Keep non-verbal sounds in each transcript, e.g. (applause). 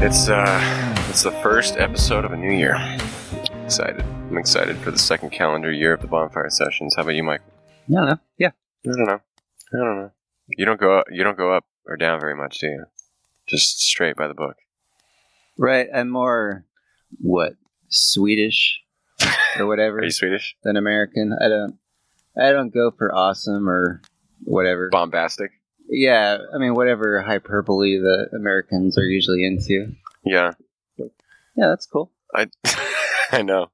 It's uh, it's the first episode of a new year. Excited. I'm excited for the second calendar year of the bonfire sessions. How about you, Mike? I don't know. Yeah. I don't know. I don't know. You don't go. Up, You don't go up or down very much, do you? Just straight by the book. Right. I'm more what Swedish or whatever (laughs) Are you Swedish? than American. I don't. I don't go for awesome or whatever. Bombastic. Yeah. I mean, whatever hyperbole the Americans are usually into. Yeah, Yeah, that's cool. I. (laughs) I know.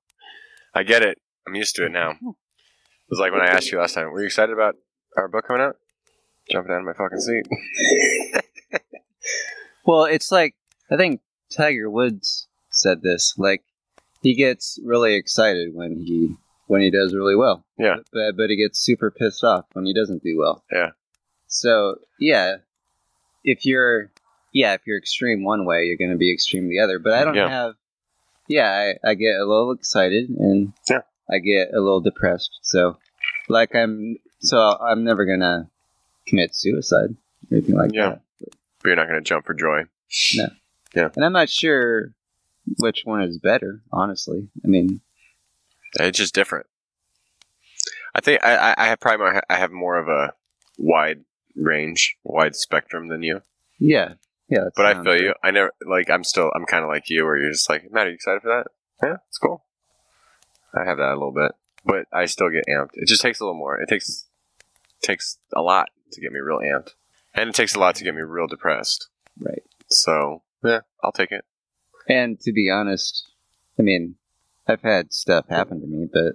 I get it. I'm used to it now. Hmm. It was like when I asked you last time. Were you excited about our book coming out? Jumping out of my fucking seat. (laughs) Well, it's like I think Tiger Woods said this. Like he gets really excited when he when he does really well. Yeah. But, but he gets super pissed off when he doesn't do well. Yeah. So yeah, if you're yeah if you're extreme one way, you're going to be extreme the other. But I don't Yeah. have. Yeah, I, I get a little excited and Yeah. I get a little depressed. So like I'm so I'm never gonna commit suicide or anything like Yeah. that. But you're not going to jump for joy. No. Yeah. And I'm not sure which one is better, honestly. I mean, It's just different. I think I, I, I have probably I have more of a wide range, wide spectrum than you. yeah, yeah. But I feel good. you. I never like. I'm still. I'm kind of like you, where you're just like, Matt, are you excited for that? Yeah, it's cool. I have that a little bit, but I still get amped. It just takes a little more. It takes takes a lot to get me real amped, and it takes a lot to get me real depressed. Right. So yeah, I'll take it. And to be honest, I mean, I've had stuff happen to me, but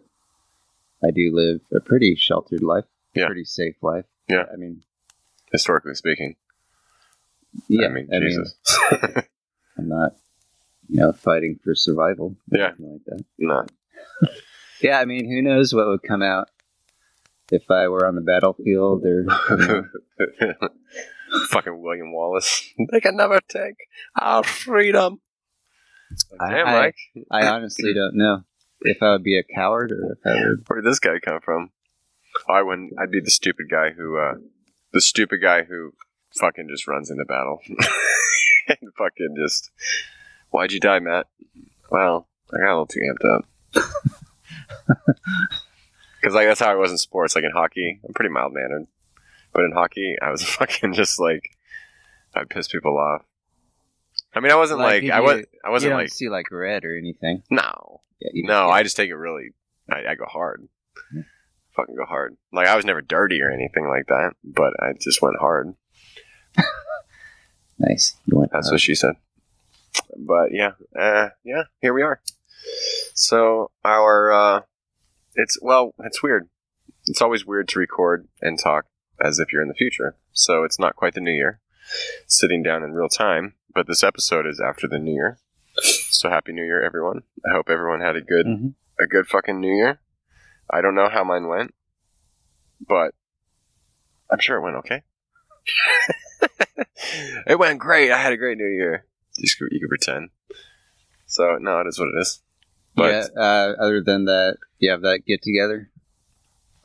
I do live a pretty sheltered life, Yeah. pretty safe life. Yeah. I mean, Historically speaking, yeah. I mean, Jesus. (laughs) I'm not, you know, fighting for survival. Yeah. like that. no, (laughs) Yeah, I mean, who knows what would come out if I were on the battlefield or. You know, (laughs) Fucking William Wallace. They can never take our freedom. I- Damn, I- Mike. I honestly don't know if I would be a coward or if I would. Where did this guy come from? I wouldn't. I'd be the stupid guy who, uh, the stupid guy who fucking just runs into battle (laughs) and fucking just. Why'd you die, Matt? Well, I got a little too amped up. (laughs) Because like that's how I was in sports. Like in hockey, I'm pretty mild mannered, but in hockey, I was (laughs) fucking just like I'd piss people off. I mean, I wasn't Like, like, I was. I wasn't like see like red or anything. no Yeah, you, no. I just take it really. I, I go hard, Yeah. Fucking go hard. Like I was never dirty or anything like that, but I just went hard. (laughs) nice. You went That's hard. what she said. But yeah, uh, yeah, here we are. So our, uh, it's well, it's weird. It's always weird to record and talk as if you're in the future. So it's not quite the new year, sitting down in real time. But this episode is after the new year. So happy New Year, everyone! I hope everyone had a good, Mhm. a good fucking New Year. I don't know how mine went, but I'm sure it went okay. (laughs) it went great. I had a great New Year. You could, you could pretend. So no, it is what it is. But yeah. Uh, other than that, you have that get together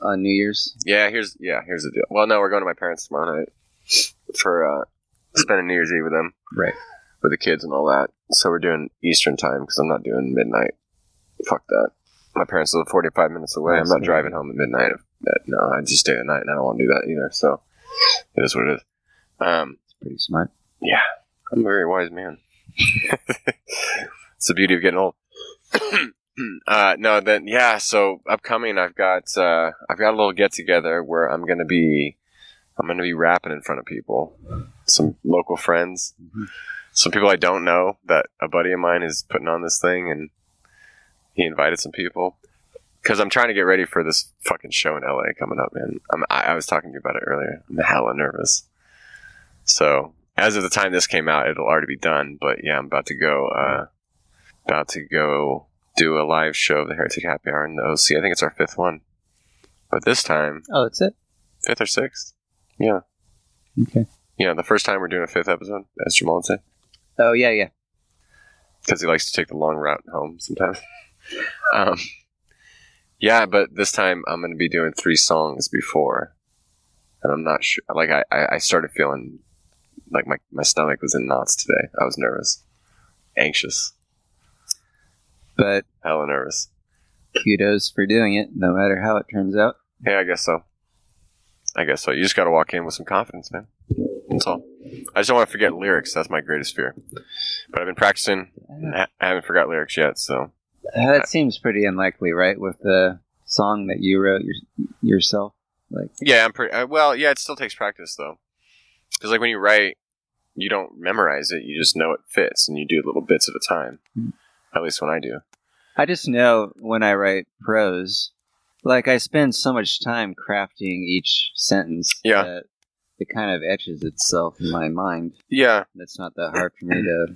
on New Year's. Yeah, here's yeah, here's the deal. Well, no, we're going to my parents tomorrow night for uh spending New Year's Eve with them, Right. with the kids and all that. So we're doing Eastern time because I'm not doing midnight. Fuck that. My parents live 45 minutes away. I'm not driving home at midnight. No, I just stay at night, and I don't want to do that either. So it is what it is. Um, It's pretty smart. yeah, I'm a very wise man. (laughs) it's the beauty of getting old. (clears throat) uh, no, then yeah. So upcoming, I've got uh, I've got a little get together where I'm gonna be I'm gonna be rapping in front of people, some local friends, Mhm. some people I don't know. That a buddy of mine is putting on this thing, and he invited some people because I'm trying to get ready for this fucking show in LA coming up, man. I'm, I, I was talking to you about it earlier. I'm hella nervous. So as of the time this came out, it'll already be done. But yeah, I'm about to go. Uh, about to go do a live show of the Heretic Happy Hour in the OC. I think it's our fifth one, but this time Oh, that's it. fifth or sixth. Yeah, Okay. yeah. The first time we're doing a fifth episode, as Jamal said. Oh yeah, yeah. because he likes to take the long route home sometimes. (laughs) um, yeah, but this time I'm going to be doing three songs before, and I'm not sure. Like I, I, started feeling like my, my stomach was in knots today. I was nervous. anxious, But hella nervous. kudos for doing it, no matter how it turns out. Yeah, I guess so. I guess so. You just got to walk in with some confidence, man. That's all. I just don't want to forget lyrics. That's my greatest fear. But I've been practicing. I haven't forgot lyrics yet, so That seems pretty unlikely, right? With the song that you wrote your, yourself, like yeah, I'm pretty. Uh, well, yeah, it still takes practice though, because like when you write, you don't memorize it. You just know it fits, and you do little bits at a time. Hmm. At least when I do. I just know when I write prose, like I spend so much time crafting each sentence Yeah. that it kind of etches itself in my mind. Yeah, It's not that hard for me to,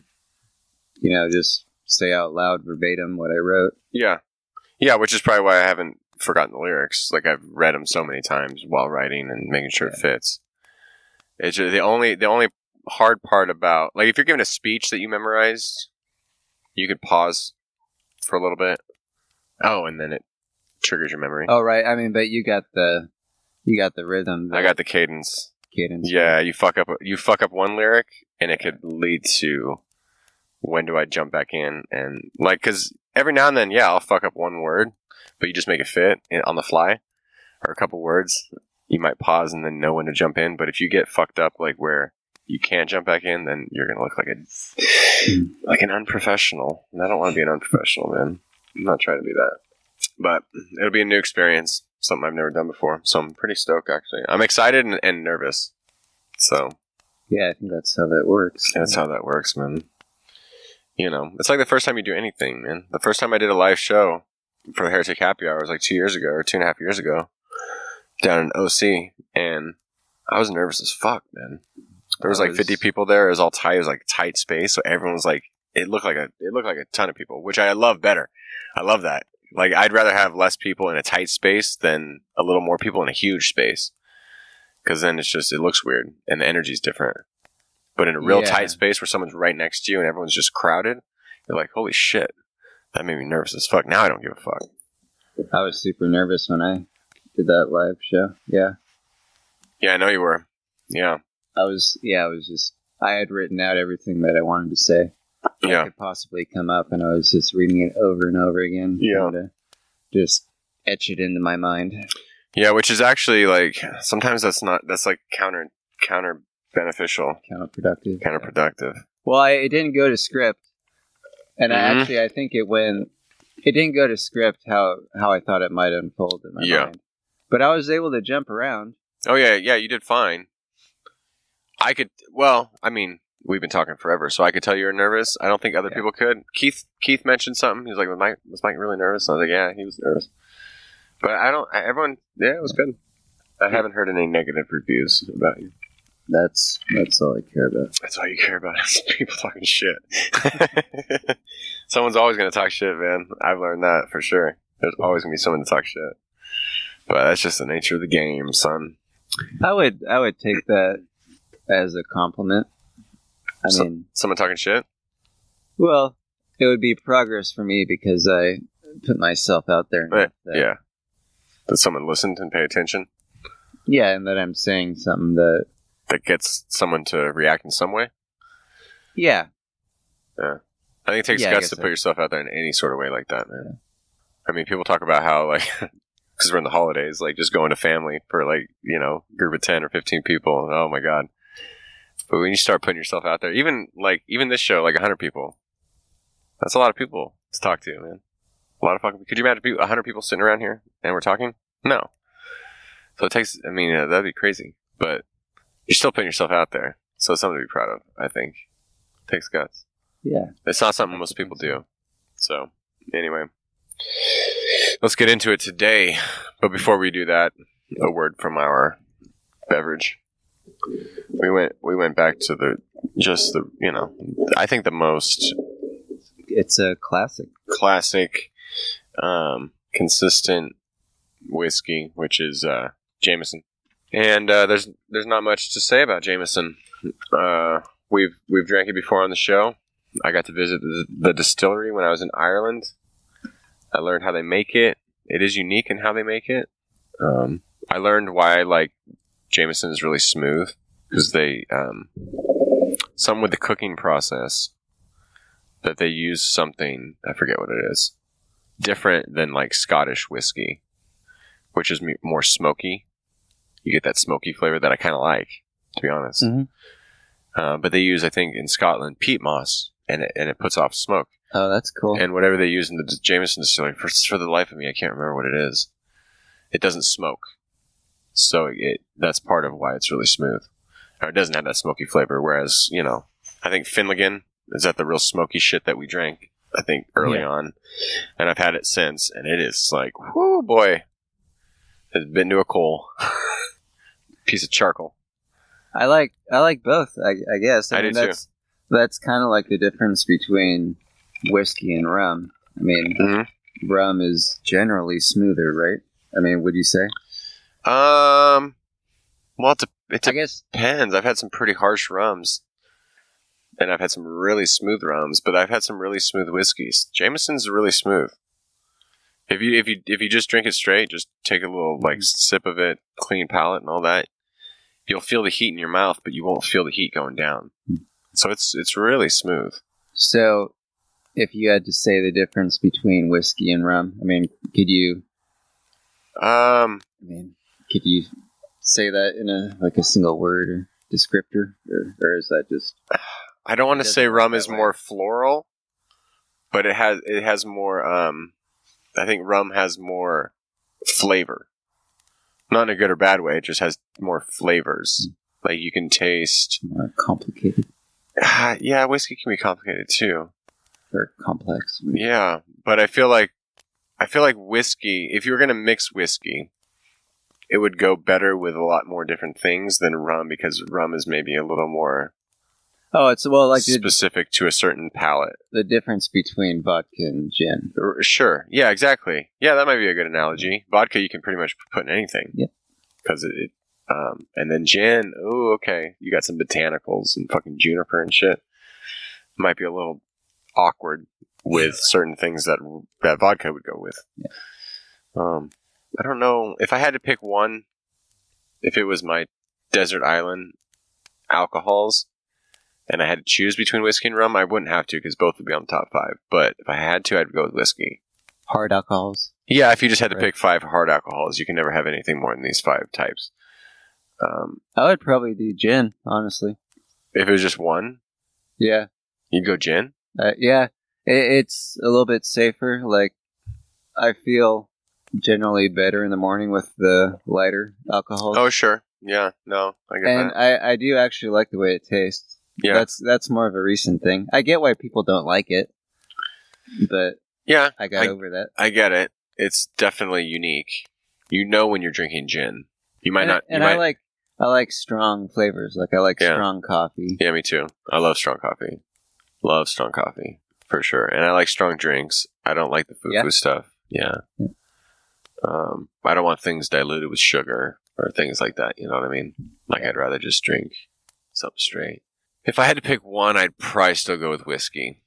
you know, just say out loud verbatim what I wrote. yeah, yeah. Which is probably why I haven't forgotten the lyrics. Like I've read them so many times while writing and making sure it fits. It's just, the only the only hard part about like if you're giving a speech that you memorized, you could pause for a little bit. Oh, and then it triggers your memory. Oh right, I mean, but you got the, you got the rhythm. I got the cadence. cadence. Yeah, you fuck up you fuck up one lyric, and it could lead to when do I jump back in and like because every now and then, yeah, I'll fuck up one word, but you just make it fit in- on the fly, or a couple words. You might pause and then know when to jump in, but if you get fucked up like where you can't jump back in, then you're gonna look like a like an unprofessional. And I don't want to be an unprofessional, man. I'm not trying to be that, but it'll be a new experience, something I've never done before. So I'm pretty stoked, actually. I'm excited and, and nervous. So Yeah, I think that's how that works. that's how that works, man. You know, it's like the first time you do anything, man. The first time I did a live show for the Heretic Happy Hour was like two years ago or two and a half years ago down in OC, and I was nervous as fuck, man. There was like 50 people there. It was all tight. It was like tight space, so everyone was like, it looked like a it looked like a ton of people, which I love better. I love that. Like I'd rather have less people in a tight space than a little more people in a huge space, because then it's just it looks weird and the energy's different. But in a real Yeah. tight space where someone's right next to you and everyone's just crowded, you're like, holy shit, that made me nervous as fuck. Now I don't give a fuck. I was super nervous when I did that live show. Yeah. Yeah, I know you were. Yeah, I was, yeah, I was just, I had written out everything that I wanted to say. yeah, could possibly come up, and I was just reading it over and over again. Yeah. to just etch it into my mind. yeah. Which is actually like sometimes that's not that's like counter counter beneficial, Counterproductive. counterproductive. Well, I, it didn't go to script, and I Mhm. actually, I think it went. It didn't go to script how how I thought it might unfold in my Yeah. mind. But I was able to jump around. Oh yeah, yeah, you did fine. I could well, I mean, we've been talking forever, so I could tell you were nervous. I don't think other Yeah. people could. Keith Keith mentioned something. He was like, "Was Mike was Mike really nervous?" I was like, "Yeah, he was nervous." But I don't. I- Everyone, yeah, it was good. I haven't heard any negative reviews about you. That's that's all I care about. That's all you care about is (laughs) people talking shit. (laughs) Someone's always going to talk shit, man. I've learned that for sure. There's always going to be someone to talk shit. But that's just the nature of the game, son. I would I would take that as a compliment. I So- mean, Someone talking shit? well, it would be progress for me because I put myself out there. enough that- Yeah. That someone listened and pay attention? yeah, and that I'm saying something that That gets someone to react in some way? yeah, Yeah. I think it takes Yeah, guts to so. put yourself out there in any sort of way like that, man. I mean, people talk about how, like, (laughs) because we're in the holidays, like just going to family for, like, you know, group of 10 or 15 people. And, oh my God. But when you start putting yourself out there, even, like, even this show, like 100 people, that's a lot of people to talk to, man. A lot of fucking, could you imagine 100 people sitting around here and we're talking? No. So it takes, I mean, uh, that'd be crazy. But you're still putting yourself out there. So it's something to be proud of, I think. takes guts. yeah. It's not something most people do. So, anyway, let's get into it today. But before we do that, a word from our beverage. We went we went back to the just the you know I think the most It's a classic. classic, um, consistent whiskey, which is uh, Jameson. And uh, there's there's not much to say about Jameson. Uh, we've we've drank it before on the show. I got to visit the, the distillery when I was in Ireland. I learned how they make it. It is unique in how they make it. Um, I learned why like Jameson is really smooth because they um, some with the cooking process that they use something I forget what it is different than like Scottish whiskey, which is more smoky. You get that smoky flavor that I kind of like, to be honest. Mhm. Uh, but they use, I think, in Scotland, peat moss, and it, and it puts off smoke. Oh, that's cool. And whatever they use in the Jameson distillery, for, for the life of me, I can't remember what it is. It doesn't smoke, so it that's part of why it's really smooth. Or it doesn't have that smoky flavor. Whereas, you know, I think Finnegan is that the real smoky shit that we drank. I think early Yeah. on, and I've had it since, and it is like, whoo boy, has been to a coal, (laughs) piece of charcoal. I like I like both. I, I guess. I mean, do too. that's, That's kind of like the difference between whiskey and rum. I mean, Mhm. rum is generally smoother, right? I mean, would you say? Um, well, it, de- it I guess. depends. I've had some pretty harsh rums, and I've had some really smooth rums, but I've had some really smooth whiskeys. Jameson's really smooth. If you if you if you just drink it straight, just take a little like sip of it, clean palate and all that, you'll feel the heat in your mouth, but you won't feel the heat going down. So it's it's really smooth. So, if you had to say the difference between whiskey and rum, I mean, could you? Um, I mean, could you say that in a like a single word or descriptor, or, or is that just? I don't want to say rum is way. more floral, but it has it has more. Um, I think rum has more flavor, not in a good or bad way. It just has more flavors. Like you can taste. More complicated Ah, yeah, whiskey can be complicated too. or complex. Yeah, but I feel like I feel like whiskey. If you were gonna mix whiskey, it would go better with a lot more different things than rum because rum is maybe a little more Oh, it's well like the, specific to a certain palate. the difference between vodka and gin. R- Sure. Yeah, exactly. Yeah, that might be a good analogy. Vodka, you can pretty much put in anything. Yep. Because it, it, um, and then gin. Oh, okay. You got some botanicals and fucking juniper and shit. Might be a little awkward with certain things that that vodka would go with. Yeah. Um, I don't know if I had to pick one. If it was my desert island alcohols, and I had to choose between whiskey and rum, I wouldn't have to because both would be on the top five. But if I had to, I'd go with whiskey. Hard alcohols. Yeah, if you just had to pick five hard alcohols, you can never have anything more than these five types. Um, I would probably do gin, honestly. if it was just one, Yeah, you'd go gin. uh, yeah. It, it's a little bit safer. Like I feel generally better in the morning with the lighter alcohols. Oh, sure. Yeah, no, I get and that. I, I do actually like the way it tastes. Yeah, That's that's more of a recent thing. I get why people don't like it, but yeah, I got I- over that. I get it. It's definitely unique. You know when you're drinking gin. You might and not. and you I might, like I like strong flavors. Like I like Yeah. strong coffee. Yeah, me too. I love strong coffee. Love strong coffee for sure, and I like strong drinks. I don't like the foo foo Yeah. stuff. Yeah. Yeah. Um, I don't want things diluted with sugar or things like that. You know what I mean? Like. I'd rather just drink something straight. If I had to pick one, I'd probably still go with whiskey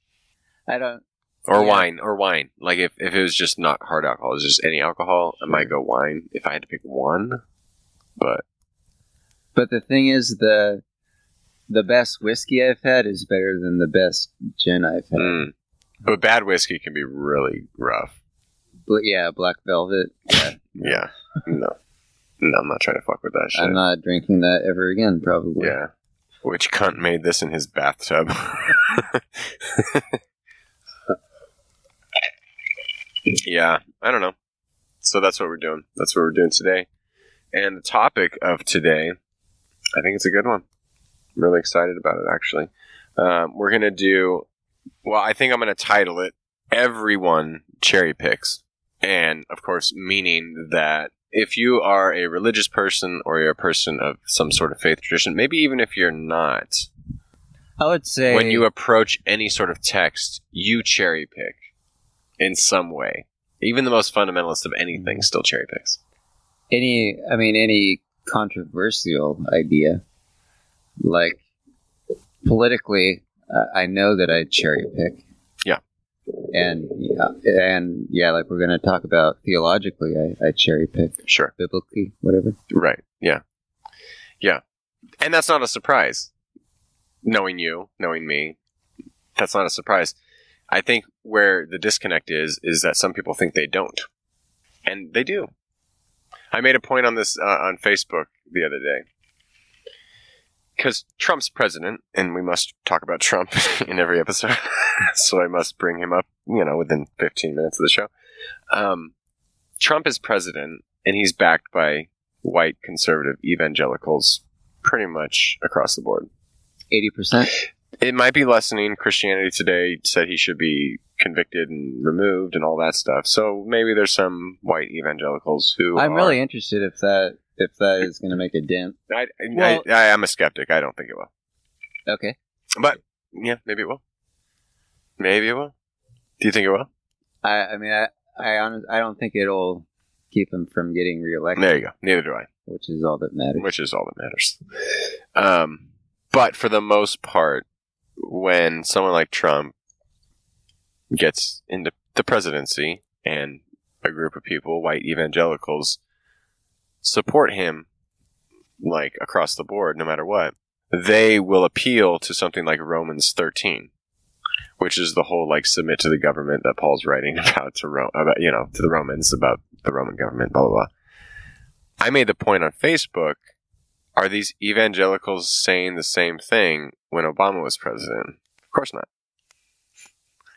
I don't. or Yeah. wine or wine. Like if, if it was just not hard alcohol, it was just any alcohol, I might go wine. If I had to pick one, but But the thing is, the the best whiskey I've had is better than the best gin I've had. mm, but bad whiskey can be really rough. But yeah, Black Velvet. Yeah, (laughs) Yeah. No. No, I'm not trying to fuck with that shit. I'm not drinking that ever again. Probably. Yeah. Which cunt made this in his bathtub? yeah, I don't know. So that's what we're doing. That's what we're doing today. And the topic of today, I think it's a good one. I'm really excited about it, actually. Um, we're going to do, well, I think I'm going to title it Everyone Cherry Picks. And, of course, meaning that if you are a religious person or you're a person of some sort of faith tradition, maybe even if you're not, I would say when you approach any sort of text, you cherry pick in some way. Even the most fundamentalist of anything mm. still cherry picks. any. I mean, any controversial idea, like politically, I know that I cherry pick. Yeah. And yeah, and yeah, like we're going to talk about theologically, I, I cherry pick Sure. biblically, whatever. Right. Yeah. Yeah. And that's not a surprise. Knowing you, knowing me, that's not a surprise. I think where the disconnect is is that some people think they don't, and they do. I made a point on this uh, on Facebook the other day because Trump's president, and we must talk about Trump (laughs) in every episode, (laughs) so I must bring him up, you know, within 15 minutes of the show. Um, Trump is president, and he's backed by white conservative evangelicals pretty much across the board. 80%? It might be lessening. Christianity Today said he should be convicted and removed and all that stuff. So maybe there's some white evangelicals who I'm are- really interested if that if that is going to make a dent. I, Well- I, I am a skeptic. I don't think it will. Okay. But yeah, maybe it will. Maybe it will. Do you think it will? I I mean I I honest, I don't think it'll keep him from getting reelected, There you go. Neither do I. which is all that matters. which is all that matters. Um, but for the most part, when someone like Trump gets into the presidency and a group of people, white evangelicals, support him like across the board, no matter what, they will appeal to something like Romans 13. Which is the whole like submit to the government that Paul's writing (laughs) about to Ro- about you know to the Romans about the Roman government blah blah blah. I made the point on Facebook are these evangelicals saying the same thing when Obama was president? Of course not.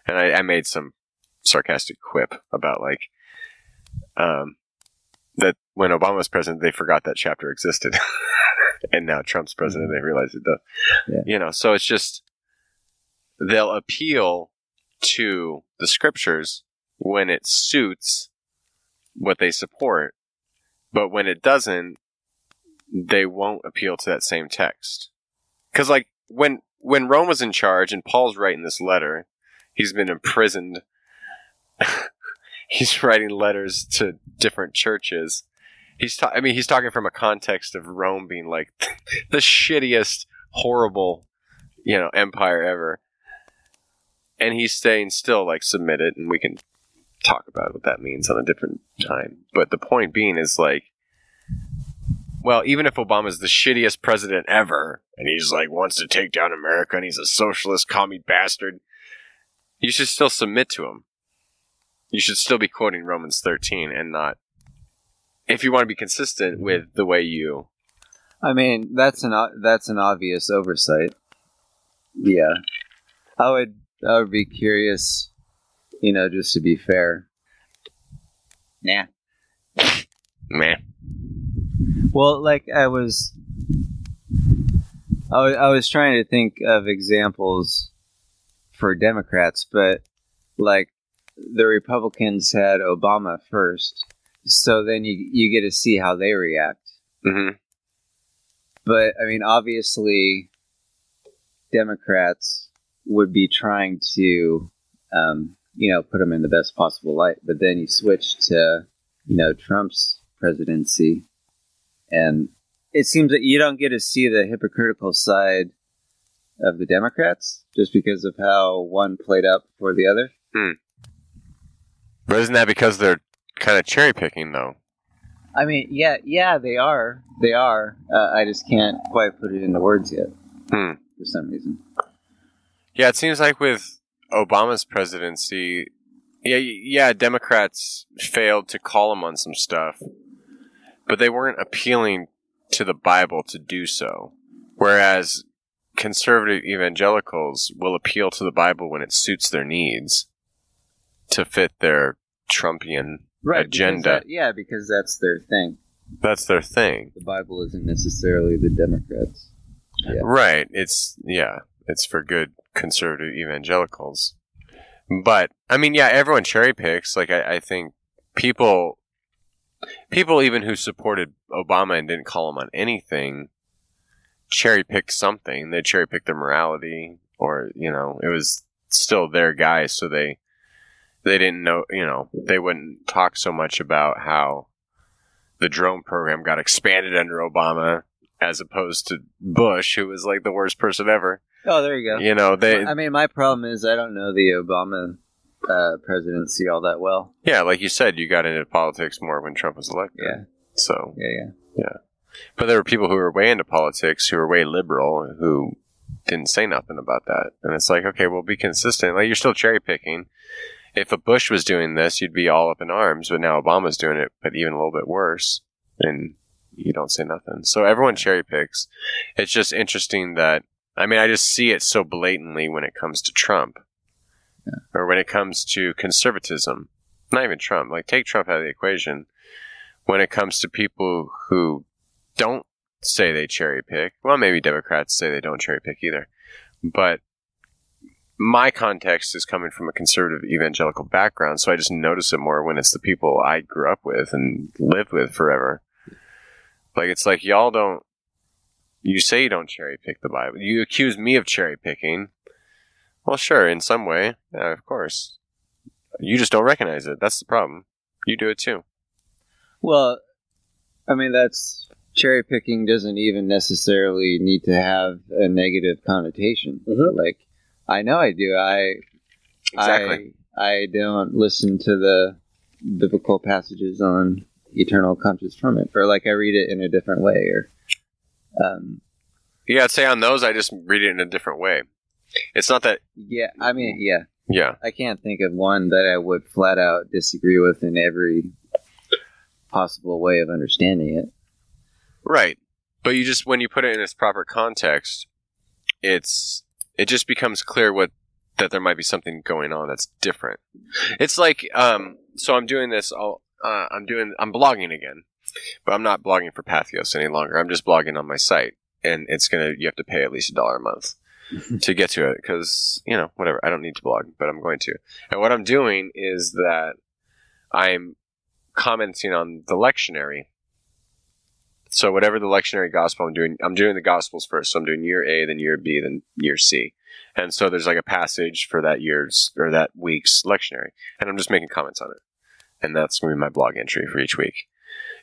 And I, I made some sarcastic quip about like um, when Obama was president, they forgot that chapter existed, (laughs) and now Trump's president, they realize it does. Yeah. You know, so it's just they'll appeal to the scriptures when it suits what they support, but when it doesn't, they won't appeal to that same text. Because like when when Rome was in charge and Paul's writing this letter, he's been imprisoned. (laughs) he's writing letters to different churches. He's ta- I mean he's talking from a context of Rome being like (laughs) the shittiest, horrible, you know, empire ever. And he's saying still like submit it and we can talk about what that means on a different time. But the point being is like well, even if Obama's the shittiest president ever, and he's like wants to take down America, and he's a socialist commie bastard, you should still submit to him. You should still be quoting Romans 13 and not, if you want to be consistent mm-hmm. with the way you. I mean, that's an o- that's an obvious oversight. Yeah, I would I would be curious, you know, just to be fair. Nah. Man. Well, like I was, I I was trying to think of examples for Democrats, but like the Republicans had Obama first, so then you you get to see how they react. hmm But I mean, obviously, Democrats would be trying to, um, you know, put them in the best possible light. But then you switch to, you know, Trump's presidency, and it seems that you don't get to see the hypocritical side of the Democrats just because of how one played out for the other. But isn't that because they're kind of cherry picking, though? I mean, yeah, yeah, they are, they are. Uh, I just can't quite put it into words yet Hmm. for some reason. Yeah, it seems like with Obama's presidency, yeah, yeah, Democrats failed to call him on some stuff, but they weren't appealing to the Bible to do so. Whereas conservative evangelicals will appeal to the Bible when it suits their needs to fit their Trumpian. Right agenda. that- yeah, because that's their thing. That's their thing. The Bible isn't necessarily the Democrats. Yeah. Right. It's yeah, it's for good conservative evangelicals. But I mean, yeah, everyone cherry picks. Like I, I think people people even who supported Obama and didn't call him on anything cherry picked something. They cherry picked their morality or, you know, it was still their guy, so they they didn't know you know, they wouldn't talk so much about how the drone program got expanded under Obama as opposed to Bush, who was like the worst person ever. Oh, there you go. You know, they I mean, my problem is I don't know the Obama uh, presidency all that well. yeah, like you said, you got into politics more when Trump was elected. Yeah, So, yeah, yeah. Yeah. But there were people who were way into politics, who were way liberal, who didn't say nothing about that. And it's like, okay, well, be consistent. Like you're still cherry picking. If a Bush was doing this, you'd be all up in arms. But now Obama's doing it, but even a little bit worse, and you don't say nothing. So everyone cherry picks. It's just interesting that I mean, I just see it so blatantly when it comes to Trump, Yeah. or when it comes to conservatism. Not even Trump. Like take Trump out of the equation. When it comes to people who don't say they cherry pick. Well, maybe Democrats say they don't cherry pick either. But my context is coming from a conservative evangelical background, so I just notice it more when it's the people I grew up with and lived with forever. Like it's like y'all don't you say you don't cherry pick the Bible. You accuse me of cherry picking. Well, sure, in some way. Yeah, of course. You just don't recognize it. That's the problem. You do it too. Well, I mean, that's cherry picking doesn't even necessarily need to have a negative connotation. Mhm. Like, I know I do. I Exactly. I, I don't listen to the biblical passages on eternal conscious torment, or like I read it in a different way, or um, yeah, I'd say on those, I just read it in a different way. It's not that, yeah. I mean, yeah. yeah. I can't think of one that I would flat out disagree with in every possible way of understanding it. Right. But you just when you put it in its proper context, it's it just becomes clear what that there might be something going on that's different. It's like um so I'm doing this all uh, I'm doing I'm blogging again. But I'm not blogging for Patheos any longer. I'm just blogging on my site and it's to you have to pay at least a dollar a month (laughs) to get to it cuz you know, whatever. I don't need to blog, but I'm going to. And what I'm doing is that I'm commenting on the lectionary so whatever the lectionary gospel I'm doing, I'm doing the gospels first. So I'm doing year A, then year B, then year C. And so there's like a passage for that year's or that week's lectionary, and I'm just making comments on it. And that's going to be my blog entry for each week.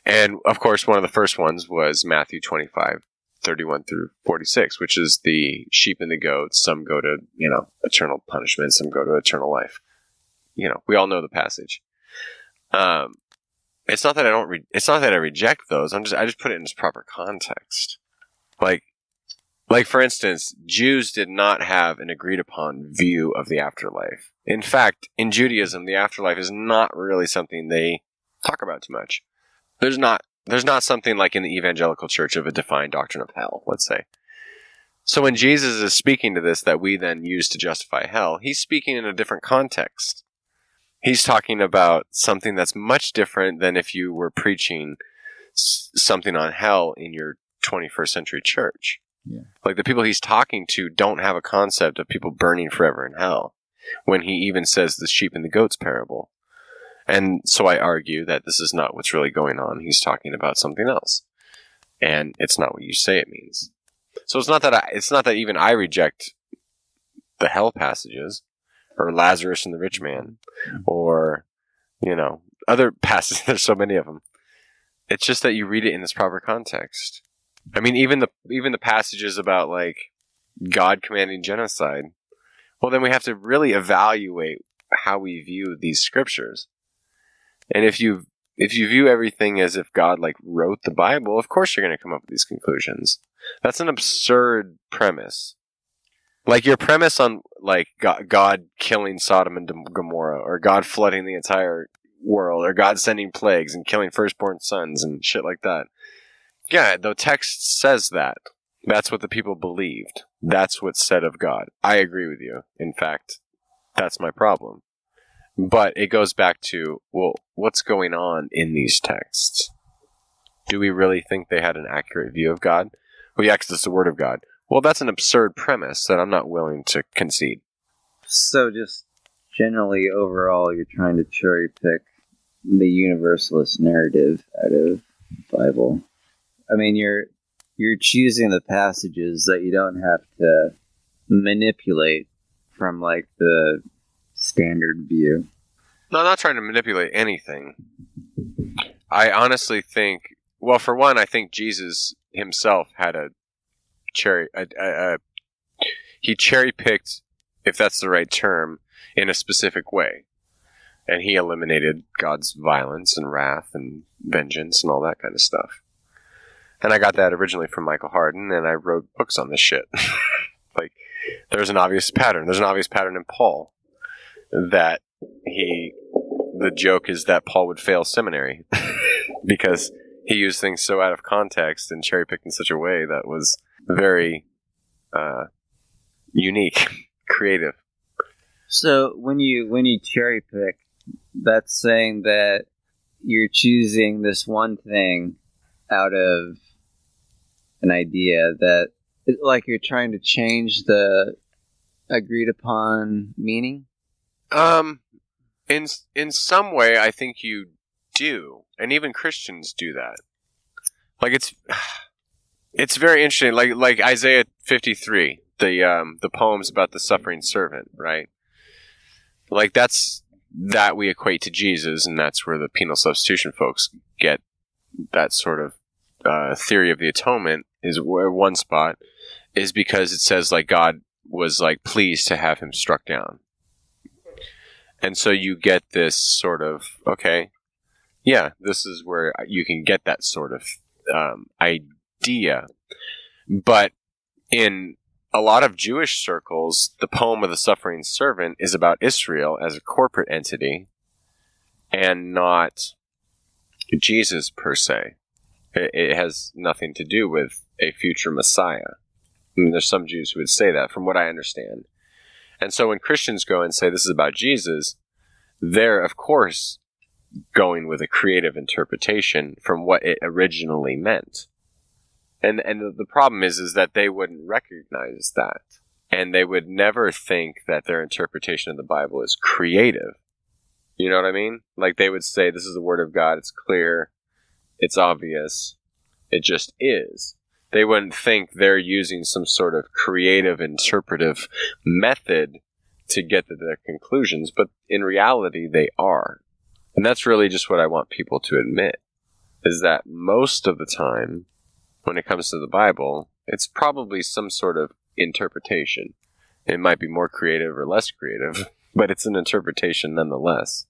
And of course, one of the first ones was Matthew 25, 31 through 46, which is the sheep and the goats. Some go to, you know, eternal punishment, some go to eternal life. You know, we all know the passage. Um, it's not that I don't. Re- it's not that I reject those. I'm just. I just put it in its proper context. Like, like for instance, Jews did not have an agreed upon view of the afterlife. In fact, in Judaism, the afterlife is not really something they talk about too much. There's not. There's not something like in the evangelical church of a defined doctrine of hell. Let's say. So when Jesus is speaking to this that we then use to justify hell, he's speaking in a different context he's talking about something that's much different than if you were preaching s- something on hell in your 21st century church. Yeah. Like the people he's talking to don't have a concept of people burning forever in hell when he even says the sheep and the goats parable. And so I argue that this is not what's really going on. He's talking about something else. And it's not what you say it means. So it's not that I, it's not that even I reject the hell passages or Lazarus and the rich man mm-hmm. or you know other (laughs) passages there's so many of them it's just that you read it in its proper context. I mean even the even the passages about like god commanding genocide well then we have to really evaluate how we view these scriptures. And if you if you view everything as if god like wrote the bible of course you're going to come up with these conclusions. That's an absurd premise like your premise on like God, killing Sodom and Gomorrah, or God flooding the entire world, or God sending plagues and killing firstborn sons and shit like that. Yeah, the text says that. That's what the people believed. That's what's said of God. I agree with you. In fact, that's my problem. But it goes back to, well, what's going on in these texts? Do we really think they had an accurate view of God? Well, yeah, 'cause it's the Word of God. Well, that's an absurd premise that I'm not willing to concede. So, just generally, overall, you're trying to cherry pick the universalist narrative out of Bible. I mean, you're you're choosing the passages that you don't have to manipulate from like the standard view. No, I'm not trying to manipulate anything. I honestly think, well, for one, I think Jesus himself had a cherry, a, a, he cherry picked, if that's the right term, in a specific way. And he eliminated God's violence and wrath and vengeance and all that kind of stuff. And I got that originally from Michael Hardin, and I wrote books on this shit. (laughs) Like there's an obvious pattern. There's an obvious pattern in Paul that he the joke is that Paul would fail seminary (laughs) because he used things so out of context and cherry picked in such a way that was very uh, unique, (laughs) creative. So when you when you cherry pick, that's saying that you're choosing this one thing out of an idea that like you're trying to change the agreed upon meaning Um, in in some way, I think you do, and even Christians do that. Like it's (sighs) it's very interesting. Like like Isaiah fifty three, the um the poems about the suffering servant, right? Like that's that we equate to Jesus, and that's where the penal substitution folks get that sort of uh, theory of the atonement. Is where one spot is because it says like God was like pleased to have him struck down. And so you get this sort of, okay, yeah, this is where you can get that sort of um, idea. But in a lot of Jewish circles, the poem of the suffering servant is about Israel as a corporate entity and not Jesus per se. It, has nothing to do with a future Messiah. And there's some Jews who would say that, from what I understand. And so when Christians go and say this is about Jesus, they're, of course, going with a creative interpretation from what it originally meant. And, and the problem is, is that they wouldn't recognize that. And they would never think that their interpretation of the Bible is creative. You know what I mean? Like they would say, this is the Word of God, it's clear, it's obvious, it just is they wouldn't think they're using some sort of creative interpretive method to get to their conclusions, but in reality, they are. And that's really just what I want people to admit is that most of the time, when it comes to the Bible, it's probably some sort of interpretation. It might be more creative or less creative, (laughs) but it's an interpretation nonetheless.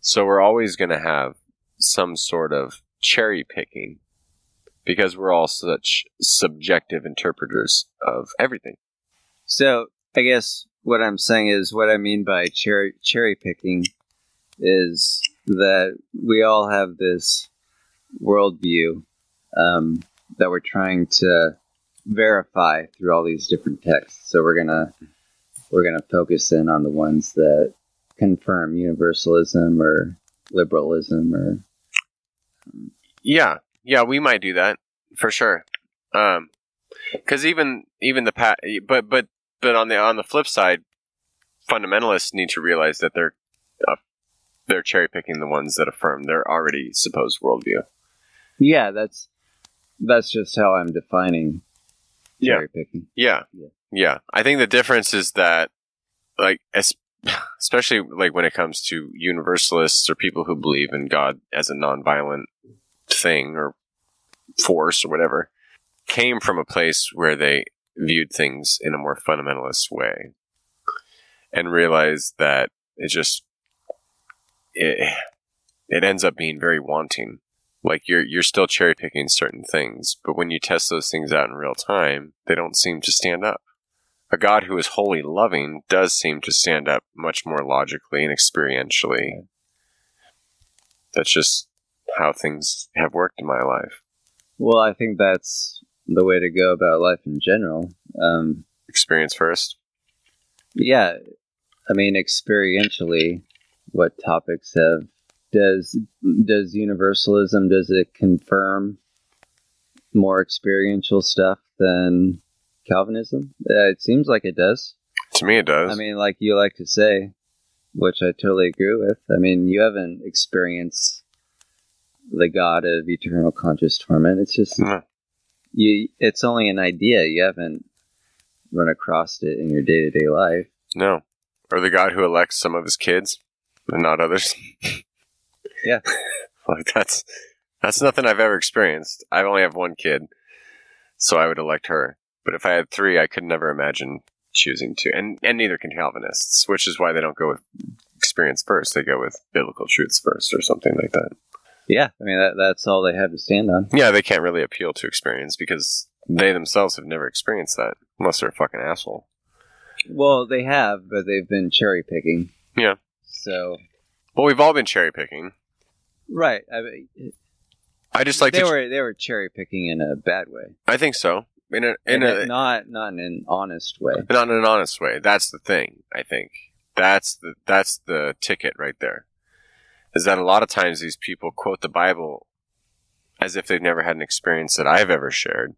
So we're always going to have some sort of cherry picking because we're all such subjective interpreters of everything. So I guess what I'm saying is what I mean by cherry cherry picking is that we all have this worldview um, that we're trying to verify through all these different texts. So we're gonna we're gonna focus in on the ones that confirm universalism or liberalism or yeah yeah, we might do that for sure. Um, because even even the pat, but but but on the on the flip side, fundamentalists need to realize that they're uh, they're cherry picking the ones that affirm their already supposed worldview. Yeah, that's that's just how I'm defining cherry yeah. picking. Yeah. yeah, yeah. I think the difference is that, like, (sighs) especially like when it comes to universalists or people who believe in God as a nonviolent thing or force or whatever came from a place where they viewed things in a more fundamentalist way and realized that it just it, it ends up being very wanting like you're you're still cherry picking certain things but when you test those things out in real time they don't seem to stand up a god who is wholly loving does seem to stand up much more logically and experientially that's just how things have worked in my life. Well, I think that's the way to go about life in general. Um, Experience first. Yeah, I mean, experientially, what topics have does does universalism does it confirm more experiential stuff than Calvinism? Uh, it seems like it does. To me, it does. I mean, like you like to say, which I totally agree with. I mean, you haven't experienced the god of eternal conscious torment. It's just mm. you. It's only an idea. You haven't run across it in your day to day life. No, or the god who elects some of his kids and not others. (laughs) yeah, (laughs) like that's that's nothing I've ever experienced. I only have one kid, so I would elect her. But if I had three, I could never imagine choosing to, and and neither can Calvinists, which is why they don't go with experience first. They go with biblical truths first, or something like that. Yeah, I mean that, that's all they have to stand on. Yeah, they can't really appeal to experience because they themselves have never experienced that. unless they're a fucking asshole. Well, they have, but they've been cherry picking. Yeah. So Well, we've all been cherry picking. right, I mean, I just like they to. were they were cherry picking in a bad way, I think so. In a in And a not not in an honest way. not in an honest way. That's the thing. I think that's the that's the ticket right there. Is that a lot of times these people quote the Bible as if they've never had an experience that I've ever shared,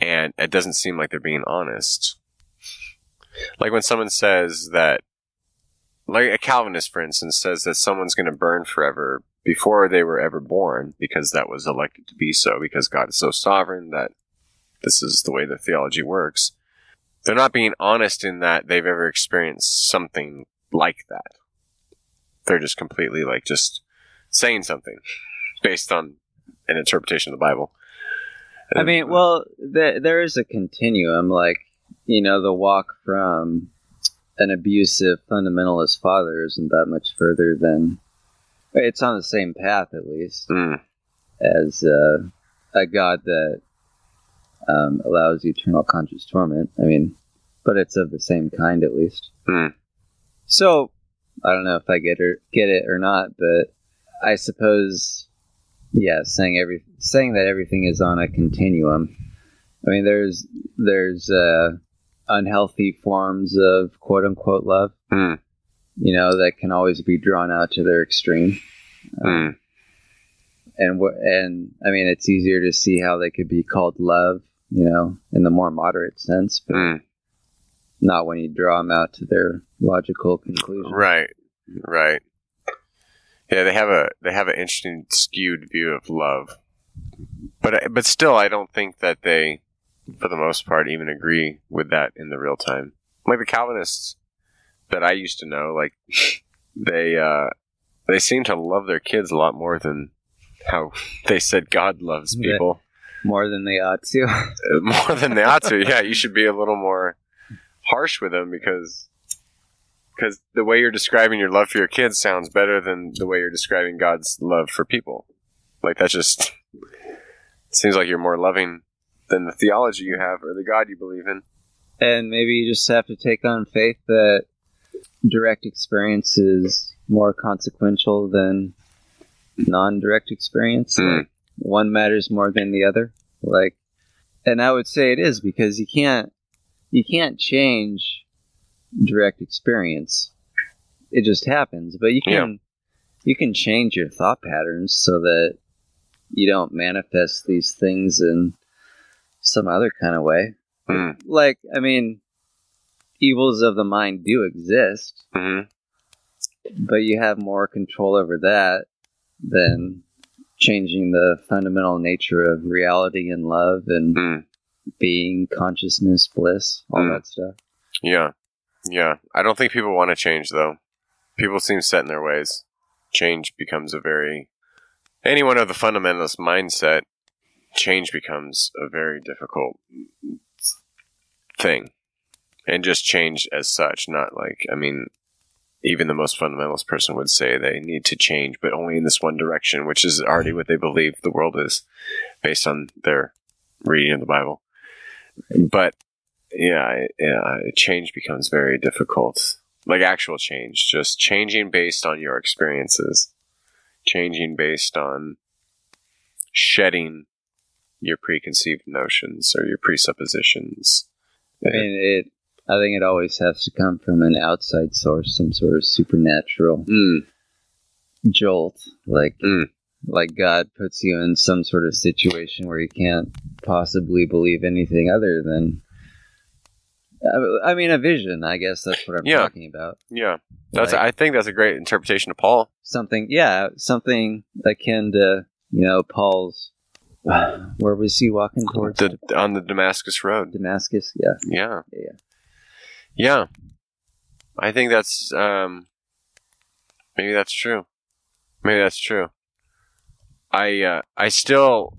and it doesn't seem like they're being honest. Like when someone says that, like a Calvinist, for instance, says that someone's going to burn forever before they were ever born because that was elected to be so because God is so sovereign that this is the way the theology works they're not being honest in that they've ever experienced something like that. They're just completely like just saying something based on an interpretation of the Bible. I mean, uh, well, th- there is a continuum. Like, you know, the walk from an abusive fundamentalist father isn't that much further than it's on the same path, at least, Mm, as uh, a God that um, allows eternal conscious torment. I mean, but it's of the same kind, at least. mm, So, I don't know if I get or get it or not, but I suppose, yeah, saying every saying that everything is on a continuum. I mean, there's there's uh, unhealthy forms of quote unquote love, mm, you know, that can always be drawn out to their extreme. mm, and wh- and I mean, it's easier to see how they could be called love, you know, in the more moderate sense, but mm. not when you draw them out to their logical conclusion. Right, right. Yeah, they have a they have an interesting skewed view of love, but I- but still, I don't think that they, for the most part, even agree with that in the real time. Like the Calvinists that I used to know, like (laughs) they uh, they seem to love their kids a lot more than how (laughs) they said God loves people More than they ought to. (laughs) Uh, more than they ought to. Yeah, you should be a little more harsh with them because because the way you're describing your love for your kids sounds better than the way you're describing God's love for people. Like that just seems like you're more loving than the theology you have or the God you believe in. and maybe you just have to take on faith that direct experience is more consequential than non-direct experience. Mm. One matters more than the other. Like, and I would say it is because you can't you can't change direct experience. It just happens, but you can you can change your thought patterns so that you don't manifest these things in some other kind of way Mm. like i mean evils of the mind do exist hmm but you have more control over that than changing the fundamental nature of reality and love and Mm. being consciousness bliss all Mm. that stuff Yeah. Yeah. I don't think people want to change though. People seem set in their ways. Change becomes a very anyone of the fundamentalist mindset, change becomes a very difficult thing. And just change as such, not like I mean even the most fundamentalist person would say they need to change, but only in this one direction, which is already what they believe the world is based on their reading of the Bible. But yeah, yeah, change becomes very difficult. Like actual change, just changing based on your experiences, changing based on shedding your preconceived notions or your presuppositions. i mean it i think it always has to come from an outside source some sort of supernatural Mm, jolt like Mm. like god puts you in some sort of situation where you can't possibly believe anything other than I- mean, a vision. I guess that's what I'm Yeah. talking about. yeah, that's. Like- I think that's a great interpretation of Paul. something yeah something akin to you know paul's where was he walking towards The, on the Damascus Road. damascus yeah Yeah. Yeah. Yeah. I think that's um maybe that's true. Maybe that's true. I uh I still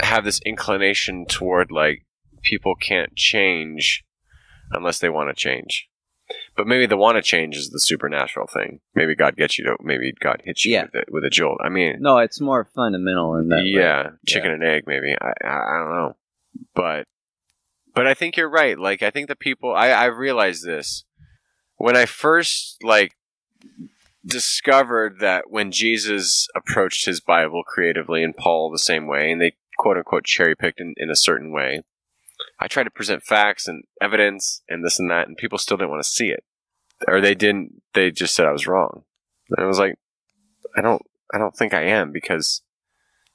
have this inclination toward like people can't change unless they want to change. But maybe the want to change is the supernatural thing. Maybe God gets you to maybe God hits you Yeah. with, it, with a jolt. I mean, no it's more fundamental in that way. yeah, chicken and egg maybe. I, I I don't know. But but I think you're right. Like I think the people I I realized this when I first like discovered that when Jesus approached his Bible creatively and Paul the same way, and they quote unquote cherry picked in, in a certain way, I tried to present facts and evidence and this and that, and people still didn't want to see it, or they didn't. They just said I was wrong. And I was like, I don't, I don't think I am because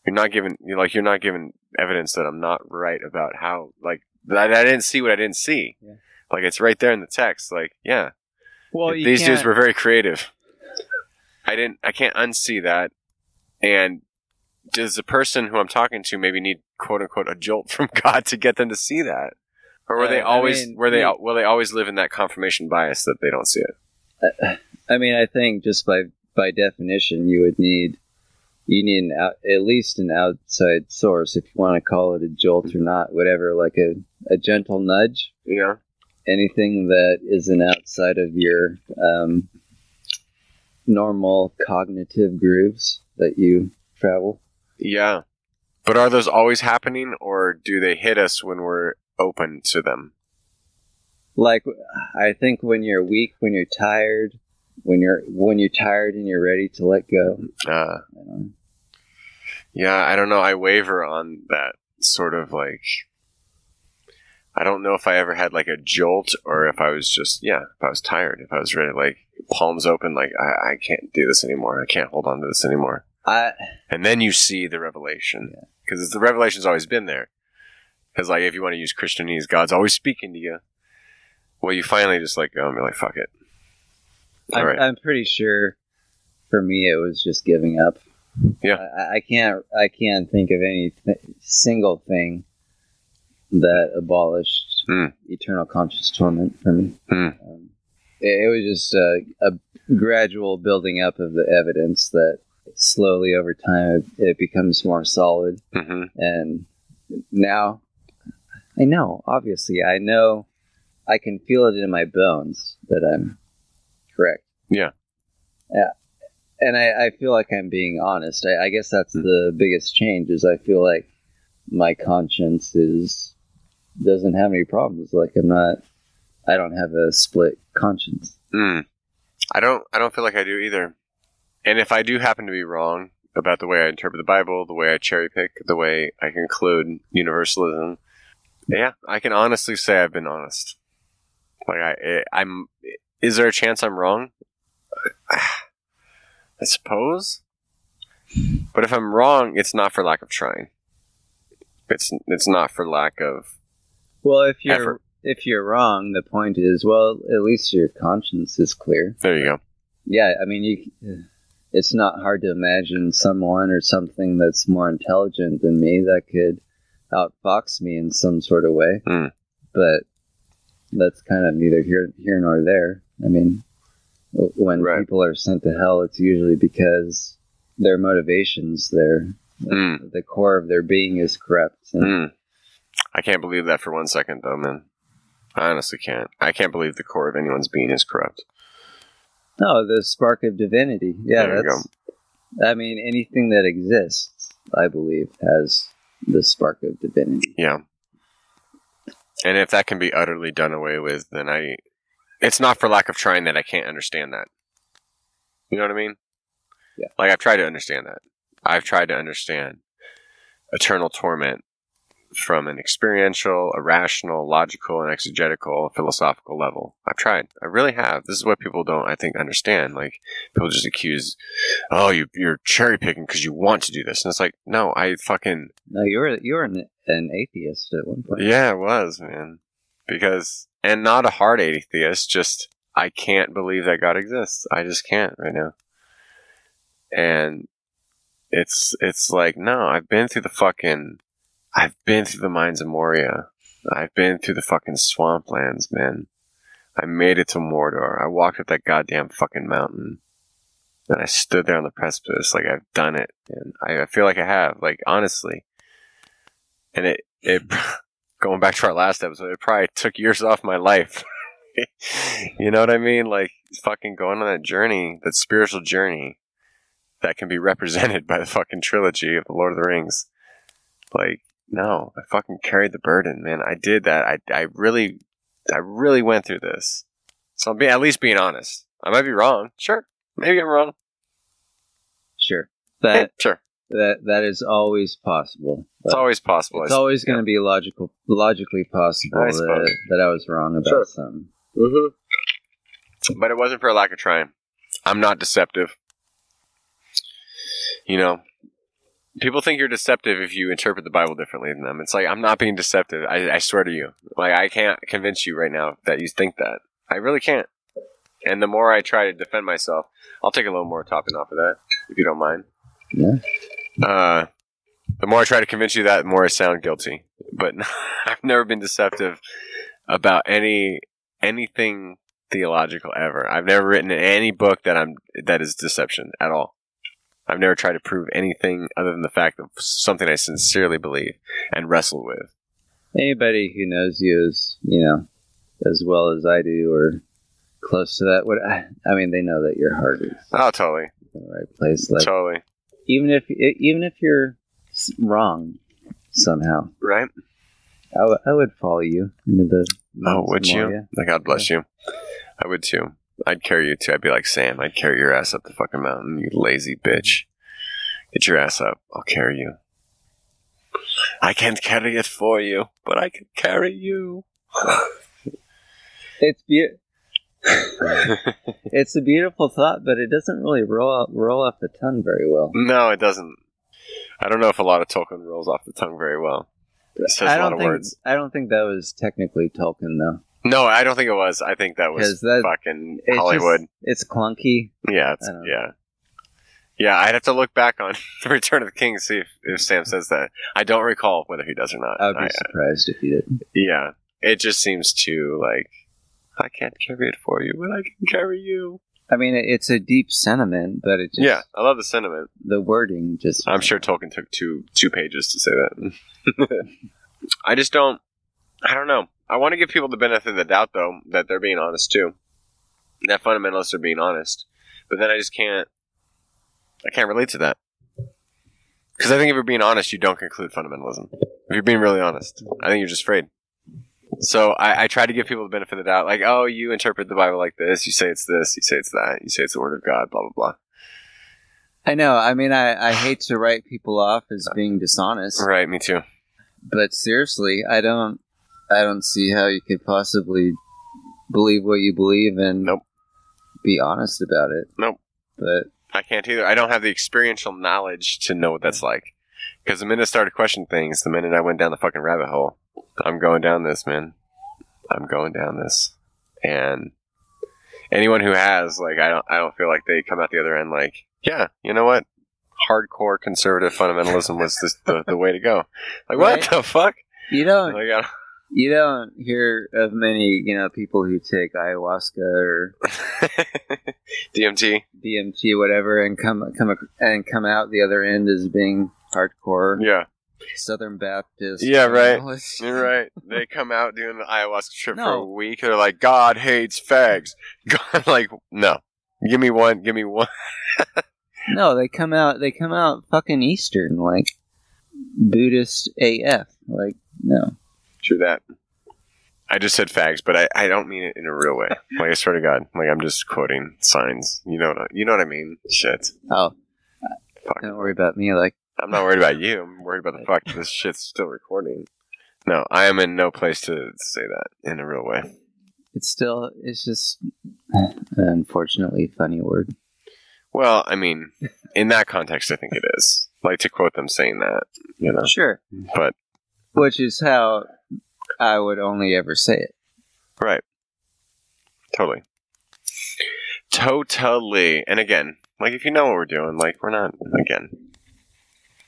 you're not giving, you're like, you're not giving evidence that I'm not right about how, like, that I didn't see what I didn't see. Yeah. Like it's right there in the text. Like, yeah, Well, you these dudes can't- were very creative. I didn't. I can't unsee that. And does the person who I'm talking to maybe need quote unquote a jolt (laughs) from God to get them to see that, or were Uh, they I always mean, were they you- will they always live in that confirmation bias that they don't see it? I mean, I think just by by definition, you would need you need an out, at least an outside source, if you want to call it a jolt or not, whatever, like a, a gentle nudge, Yeah. anything that isn't outside of your um, normal cognitive grooves that you travel. Yeah. But are those always happening, or do they hit us when we're open to them? Like, I think when you're weak, when you're tired, when you're when you're tired and you're ready to let go. Uh, I don't know. Yeah, I don't know. I waver on that sort of like. I don't know if I ever had like a jolt or if I was just, yeah, if I was tired, if I was ready, like palms open, like I, I can't do this anymore. I can't hold on to this anymore. I And then you see the revelation. Because the revelation's always been there. Because, like, if you want to use Christianese, God's always speaking to you. Well, you finally just like go and be like, fuck it. All I'm, right. I'm pretty sure for me it was just giving up. Yeah. I, I can't I can't think of any th- single thing that abolished Hmm. eternal conscious torment for me. Hmm. Um, it, it was just a, a gradual building up of the evidence that slowly over time it, it becomes more solid hmm and now I know, obviously, I know I can feel it in my bones that I'm correct. Yeah. Yeah. And I, I feel like I'm being honest. I, I guess that's Hmm. the biggest change is I feel like my conscience is doesn't have any problems. Like I'm not I don't have a split conscience. Mm. I don't. I don't feel like I do either. And if I do happen to be wrong about the way I interpret the Bible, the way I cherry pick, the way I conclude universalism, yeah, I can honestly say I've been honest. Like I, eh, I'm. Is there a chance I'm wrong? I suppose. But if I'm wrong, it's not for lack of trying. It's it's not for lack of Well if you're Effort. if you're wrong, the point is well, at least your conscience is clear. there you go. Yeah, I mean, you. It's not hard to imagine someone or something that's more intelligent than me that could outfox me in some sort of way. Hmm. But that's kind of neither here here nor there. I mean, when Right. people are sent to hell, it's usually because their motivations, their Mm. the core of their being is corrupt. And Mm. I can't believe that for one second, though, man. I honestly can't. I can't believe the core of anyone's being is corrupt. No, the spark of divinity. Yeah, There you that's. I mean, anything that exists, I believe, has the spark of divinity. Yeah. And if that can be utterly done away with, then I. It's not for lack of trying that I can't understand that. You know what I mean? Yeah. Like, I've tried to understand that. I've tried to understand eternal torment from an experiential, a rational, logical, and exegetical, philosophical level. I've tried. I really have. This is what people don't, I think, understand. Like, people just accuse, oh, you, you're cherry picking because you want to do this. And it's like, no, I fucking. No, you were you were an, an atheist at one point. Yeah, it was, man. Because, and not a hard atheist, just, I can't believe that God exists. I just can't right now. And it's, it's like, no, I've been through the fucking, I've been through the mines of Moria. I've been through the fucking swamplands, man. I made it to Mordor. I walked up that goddamn fucking mountain. And I stood there on the precipice, like I've done it. And I, I feel like I have, like, honestly. And it, it, (laughs) going back to our last episode, it probably took years off my life. (laughs) you know what I mean? Like fucking going on that journey, that spiritual journey that can be represented (laughs) by the fucking trilogy of the Lord of the Rings. Like No, I fucking carried the burden, man. I did that. I, I really, I really went through this. So I'm being, at least being honest. I might be wrong. Sure. Maybe I'm wrong. Sure. That sure. that that is always possible. It's always possible. it's always going to be logical, logically possible I that, that I was wrong about Sure. something. Mm-hmm. But it wasn't for a lack of trying. I'm not deceptive. You know, people think you're deceptive if you interpret the Bible differently than them. It's like I'm not being deceptive. I, I swear to you. Like I can't convince you right now that you think that. I really can't. And the more I try to defend myself, I'll take a little more topping off of that, if you don't mind. Yeah. Uh, the more I try to convince you that, the more I sound guilty. But (laughs) I've never been deceptive about any anything theological ever. I've never written any book that I'm that is deception at all. I've never tried to prove anything other than the fact of something I sincerely believe and wrestle with. Anybody who knows you as you know as well as I do, or close to that, what I, mean, they know that your heart is Oh, totally, in the right place. Like totally, even if even if you're wrong somehow, right? I, w- I would follow you into the. Oh, would you? more. God bless you. I would too. I'd carry you too. I'd be like Sam. I'd carry your ass up the fucking mountain, you lazy bitch. Get your ass up. I'll carry you. I can't carry it for you, but I can carry you. It's be- (laughs) it's a beautiful thought, but it doesn't really roll out, roll off the tongue very well. no, it doesn't. I don't know if a lot of Tolkien rolls off the tongue very well. I don't think words. I don't think that was technically Tolkien though. No, I don't think it was. I think that was that- fucking It's Hollywood. just- it's clunky. Yeah, it's, I don't know. yeah, yeah. I'd have to look back on (laughs) the Return of the King to see if, if Sam says that. I don't recall whether he does or not. I would be I- uh, surprised if you didn't. yeah, it just seems too like I can't carry it for you, but I can carry you. I mean, it- it's a deep sentiment, but it just yeah, I love the sentiment. the wording just. I'm sure Tolkien took two two pages to say that. (laughs) I just don't. I don't know. I want to give people the benefit of the doubt, though, that they're being honest too. That fundamentalists are being honest, but then I just can't. I can't relate to that because I think if you're being honest, you don't conclude fundamentalism. If you're being really honest, I think you're just afraid. So I, I try to give people the benefit of the doubt, like, oh, you interpret the Bible like this, you say it's this, you say it's that, you say it's the Word of God, blah blah blah. I know. I mean, I, I hate to write people off as (sighs) being dishonest, Right, me too. but seriously, I don't. I don't see how you could possibly believe what you believe and Nope. be honest about it. Nope. But I can't either. I don't have the experiential knowledge to know what that's like. Because the minute I started questioning things, the minute I went down the fucking rabbit hole, I'm going down this, man. I'm going down this, and anyone who has, like, I don't, I don't feel like they come out the other end like, yeah, you know what? Hardcore conservative fundamentalism was this, the the way to go. Like, what the fuck? you don't. Like, You don't hear of many, you know, people who take ayahuasca or (laughs) DMT. DMT, whatever, and come come and come out the other end as being hardcore Yeah, Southern Baptist. Yeah, right. (laughs) You're right. They come out doing the ayahuasca trip for a week. They're like, God hates fags. (laughs) God, like, no. Give me one. Give me one. No, they come out. They come out fucking Eastern, like Buddhist AF. Like no, True that. I just said fags, but I, I don't mean it in a real way. (laughs) Like I swear to God, like I'm just quoting signs. You know what I, you know what I mean? Shit. oh, Fuck. don't worry about me. Like I'm not worried about you. I'm worried about the fact this shit's still recording. No, I am in no place to say that in a real way. it's still. It's just an unfortunately funny word. Well, I mean, in that context, I think it is. Like to quote them saying that, you know. Sure, But which is how I would only ever say it. Right. Totally. Totally. And again, like if you know what we're doing, like we're not again.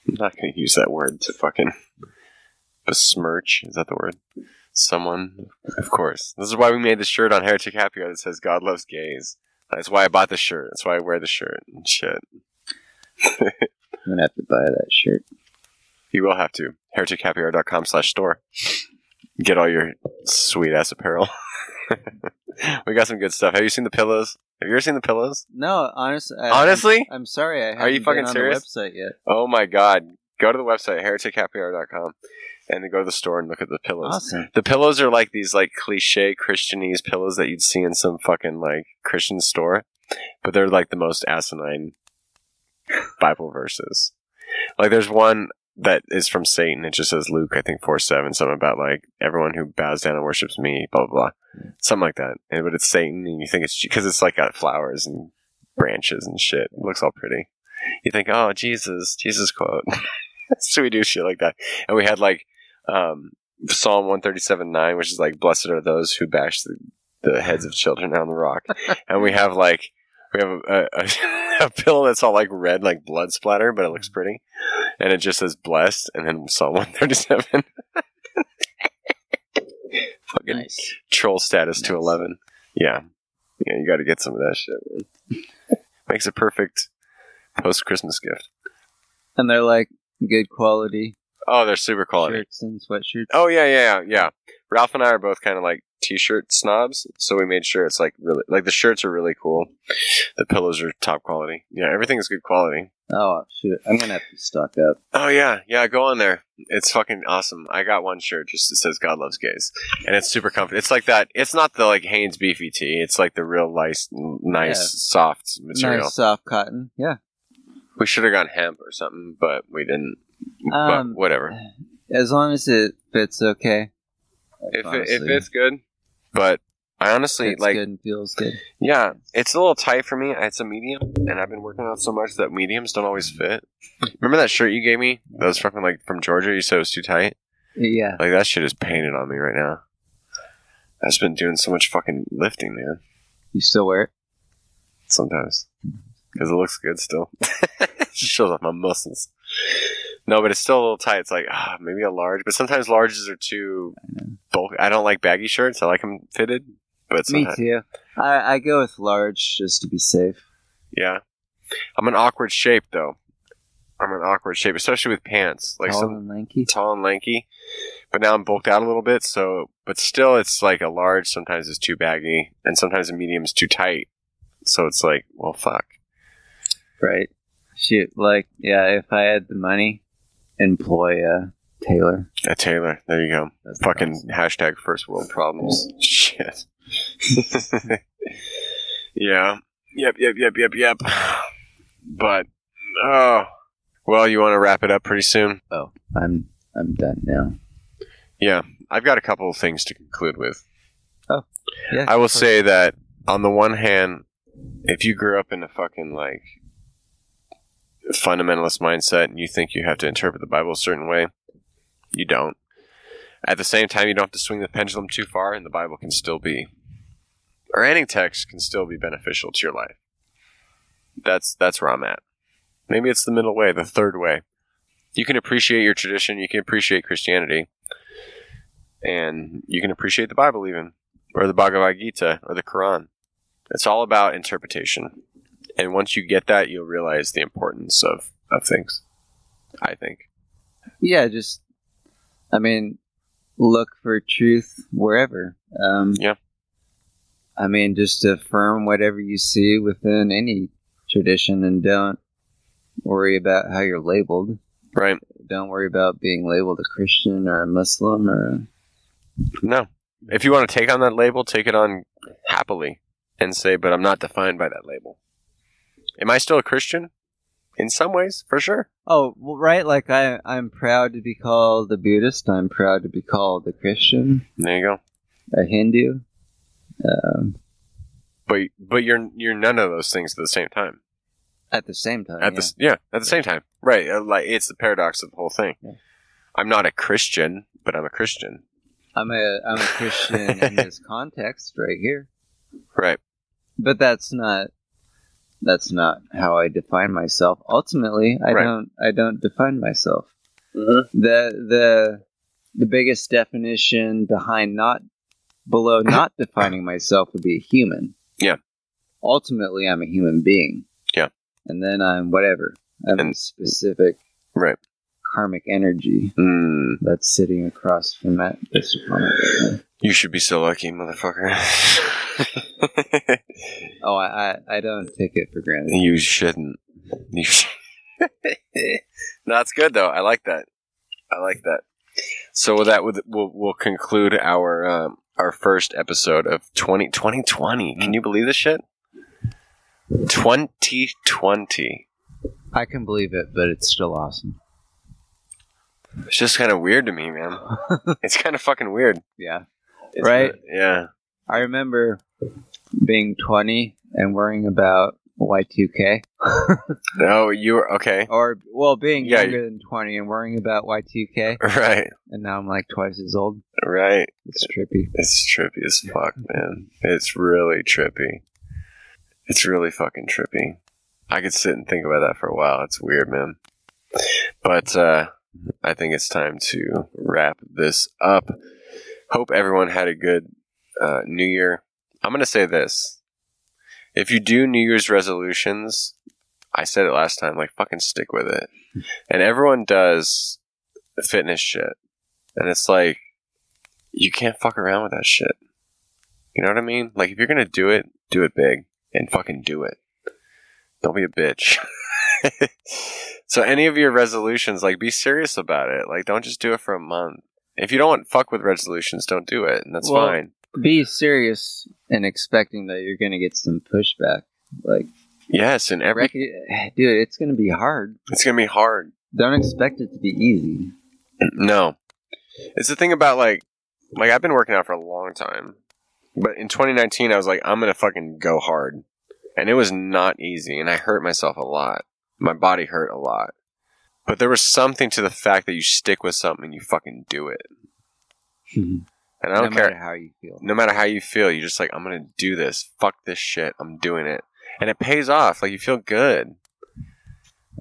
I'm not gonna use that word to fucking besmirch. Is that the word? Someone. Of course. This is why we made the shirt on Heretic Happy Hour that says God loves gays. That's why I bought the shirt. That's why I wear the shirt and shit. (laughs) I'm gonna have to buy that shirt. You will have to. HereticHappyHour.com slash store. Get all your sweet ass apparel. (laughs) we got some good stuff. Have you seen the pillows? Have you ever seen the pillows? No, honestly. Honestly? I'm, sorry. I Are you fucking serious? the website yet. Oh my god. go to the website heretichappyhour.com and then go to the store and look at the pillows. Awesome. The pillows are like these like cliche Christianese pillows that you'd see in some fucking like Christian store, but they're like the most asinine Bible verses. Like there's one that is from Satan. It just says Luke, I think four seven, something about like everyone who bows down and worships me, blah blah blah, something like that. And but it's Satan, and you think it's because it's like got flowers and branches and shit. It looks all pretty. You think, oh Jesus, Jesus quote. (laughs) so we do shit like that, and we had like um, Psalm one thirty seven nine, which is like, "Blessed are those who bash the, the heads of children on the rock," (laughs) and we have like we have a, a, a (laughs) pillow that's all like red, like blood splatter, but it looks pretty, and it just says "blessed," and then Psalm (laughs) one thirty seven. Fucking Nice. troll status to eleven. Yeah, yeah, you got to get some of that shit. Man. Makes a perfect post Christmas gift. And they're like good quality Oh, they're super quality. shirts and sweatshirts. Oh yeah, yeah, yeah, yeah. Ralph and I are both kind of like t-shirt snobs, so we made sure it's like really like the shirts are really cool. The pillows are top quality. Yeah, everything is good quality. Oh shoot! I'm gonna have to stock up. Oh yeah, yeah. Go on there. It's fucking awesome. I got one shirt just that says "God loves gays," and it's super comfy. It's like that. It's not the like Hanes beefy tee. It's like the real nice, nice, Yeah. soft material. Nice soft cotton. Yeah. We should have gone hemp or something, but we didn't. Um, but whatever. As long as it fits okay. If it, if it's good, but I honestly Fits like. good and feels good. Yeah, it's a little tight for me. It's a medium, and I've been working out so much that mediums don't always fit. Remember that shirt you gave me? That was fucking like from Georgia. You said it was too tight. Yeah. Like that shit is painted on me right now. I've just been doing so much fucking lifting, man. You still wear it? Sometimes because it looks good still. (laughs) it shows off my muscles. No, but it's still a little tight. It's like ah, maybe a large, but sometimes larges are too bulky. I don't like baggy shirts. I like them fitted, but Me sometimes too. I, I go with large just to be safe. Yeah. I'm an awkward shape though. I'm an awkward shape, especially with pants. Like Tall some and lanky. tall and lanky. But now I'm bulked out a little bit, so but still it's like a large sometimes it's too baggy and sometimes a medium is too tight. So it's like, well fuck. Right. Shoot. Like, yeah, if I had the money, employ uh, a tailor. A tailor. There you go. That's Fucking hashtag first world problems. (laughs) Shit. (laughs) yeah. Yep, yep, yep, yep, yep. But oh well, you want to wrap it up pretty soon? Oh, I'm I'm done now. Yeah, I've got a couple of things to conclude with. Oh. Yeah. I will say that on the one hand, if you grew up in a fucking like fundamentalist mindset and you think you have to interpret the Bible a certain way, you don't. At the same time, you don't have to swing the pendulum too far, and the Bible can still be, or any text can still be beneficial to your life. That's that's where I'm at. Maybe it's the middle way, the third way. You can appreciate your tradition, you can appreciate Christianity, and you can appreciate the Bible even or the Bhagavad Gita or the Quran. It's all about interpretation. And once you get that, you'll realize the importance of, of things. I think. Yeah, just I mean, look for truth wherever. Um, Yeah. I mean, just affirm whatever you see within any tradition, and don't worry about how you're labeled. Right? Don't worry about being labeled a Christian or a Muslim or a No. If you want to take on that label, take it on happily and say, but I'm not defined by that label. Am I still a Christian? In some ways, for sure. Oh, well, right. Like I, I'm proud to be called a Buddhist. I'm proud to be called a Christian, There you go. a Hindu. Um, But but you're you're none of those things at the same time. at the same time, At yeah. the yeah, at the same time, right? uh, Like it's the paradox of the whole thing. Yeah. I'm not a Christian, but I'm a Christian. I'm a, I'm a Christian in (laughs) this context right here. Right. But that's not, that's not how I define myself. Ultimately, I Right. don't, I don't define myself. Mm-hmm. The the the biggest definition behind not below (coughs) not defining myself would be a human. Yeah. Ultimately, I'm a human being. Yeah. And then I'm whatever. I'm And- specific Right. Karmic energy Mm, that's sitting across from that this planet right now. you should be so lucky, motherfucker. (laughs) Oh, I, I I don't take it for granted. you shouldn't. You sh- (laughs) That's good though. I like that. I like that. So that would we'll, we'll conclude our um, our first episode of 20, 2020. Can you believe this shit? 2020. I can believe it, but it's still awesome. It's just kind of weird to me, man. (laughs) it's kind of fucking weird. Yeah. It's Right. yeah. I remember being 20 and worrying about Y2K. No, (laughs) you were okay. Or, well, being Yeah, younger than 20 and worrying about Y2K. (laughs) Right. And now I'm like twice as old. Right. It's trippy. It's trippy as fuck, man. It's really trippy. It's really fucking trippy. I could sit and think about that for a while. It's weird, man. But uh, I think it's time to wrap this up. Hope everyone had a good uh, New Year. I'm going to say this. If you do New Year's resolutions, I said it last time, like fucking stick with it. And everyone does fitness shit. And it's like, you can't fuck around with that shit. You know what I mean? Like, if you're gonna do it, do it big and fucking do it. Don't be a bitch. (laughs) (laughs) so, any of your resolutions, like, be serious about it. Like, don't just do it for a month. If you don't want fuck with resolutions, don't do it, and that's Well- fine. Be serious and expecting that you're going to get some pushback. Like, Yes, and every rec- dude, it's going to be hard. it's gonna be hard. Don't expect it to be easy. No, it's the thing about like, like I've been working out for a long time, but in 2019 I was like, I'm gonna fucking go hard, and it was not easy, and I hurt myself a lot. My body hurt a lot, but there was something to the fact that you stick with something and you fucking do it, mm-hmm. and I don't no care. how you feel. No matter how you feel, you're just like, I'm gonna do this. Fuck this shit. I'm doing it, and it pays off. Like you feel good.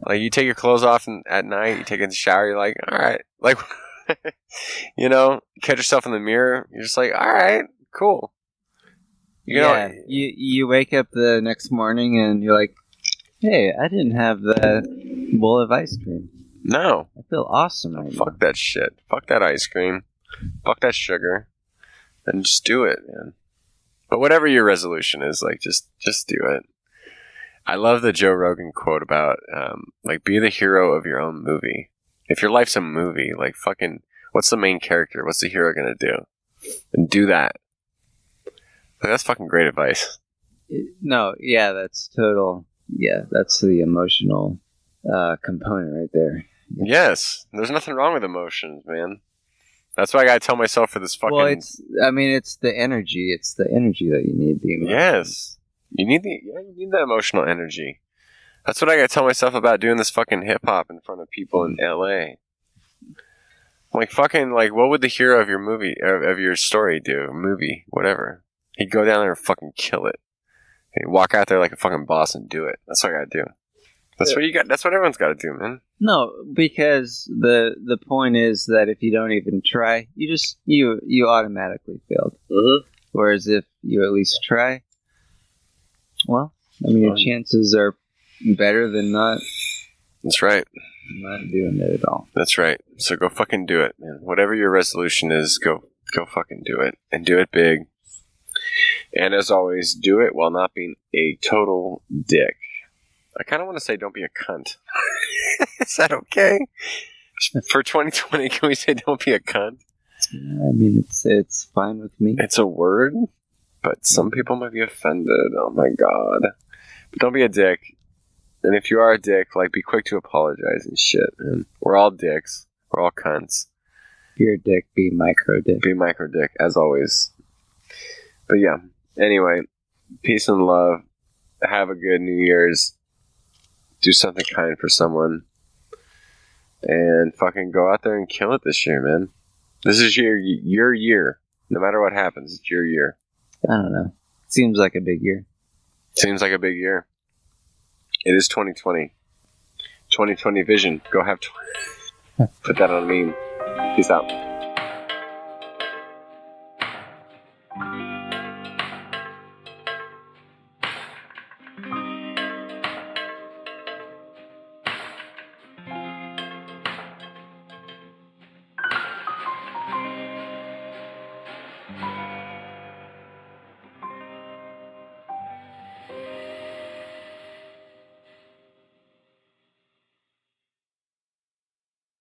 Like you take your clothes off and, at night, you take a shower, you're like, all right, (laughs) like, (laughs) you know, catch yourself in the mirror, you're just like, all right, cool. You know, yeah, you you wake up the next morning and you're like, "Hey, I didn't have that bowl of ice cream. no, I feel awesome right now." fuck that shit. Fuck that ice cream. Fuck that sugar, and just do it, man. But whatever your resolution is, like, just just do it. I love the Joe Rogan quote about um, like be the hero of your own movie. If your life's a movie, like fucking, what's the main character? What's the hero gonna do? And do that. Like, that's fucking great advice. No, yeah, that's total. Yeah, that's the emotional uh, component right there. Yes, there's nothing wrong with emotions, man. That's why I gotta tell myself for this fucking. Well, it's. I mean, it's the energy. It's the energy that you need. The emotion. Yes. You need the yeah, you need that emotional energy. That's what I gotta tell myself about doing this fucking hip hop in front of people in LA. Like fucking like what would the hero of your movie of, of your story do? Movie, whatever. He'd go down there and fucking kill it. He'd walk out there like a fucking boss and do it. That's what I gotta do. That's what you got that's what everyone's gotta do, man. No, because the the point is that if you don't even try, you just you you automatically failed. Mm-hmm. Whereas if you at least try, well, I mean, your chances are better than not That's right. not doing it at all. That's right. So go fucking do it, man. Whatever your resolution is, go go fucking do it and do it big. And as always, do it while not being a total dick. I kind of want to say don't be a cunt. (laughs) is that okay? For 2020, can we say don't be a cunt? I mean, it's it's fine with me. It's a word, but some people might be offended. Oh my god. But don't be a dick. And if you are a dick, like be quick to apologize and shit, man. We're all dicks. We're all cunts. You're a dick, be micro dick. be micro dick as always. But yeah. Anyway, peace and love. Have a good New Year's. Do something kind for someone. And fucking go out there and kill it this year, man. This is your your year. No matter what happens, it's your year. I don't know. Seems like a big year. Seems like a big year. It is 2020. 2020 vision. Go have. Tw- (laughs) Put that on a meme. Peace out.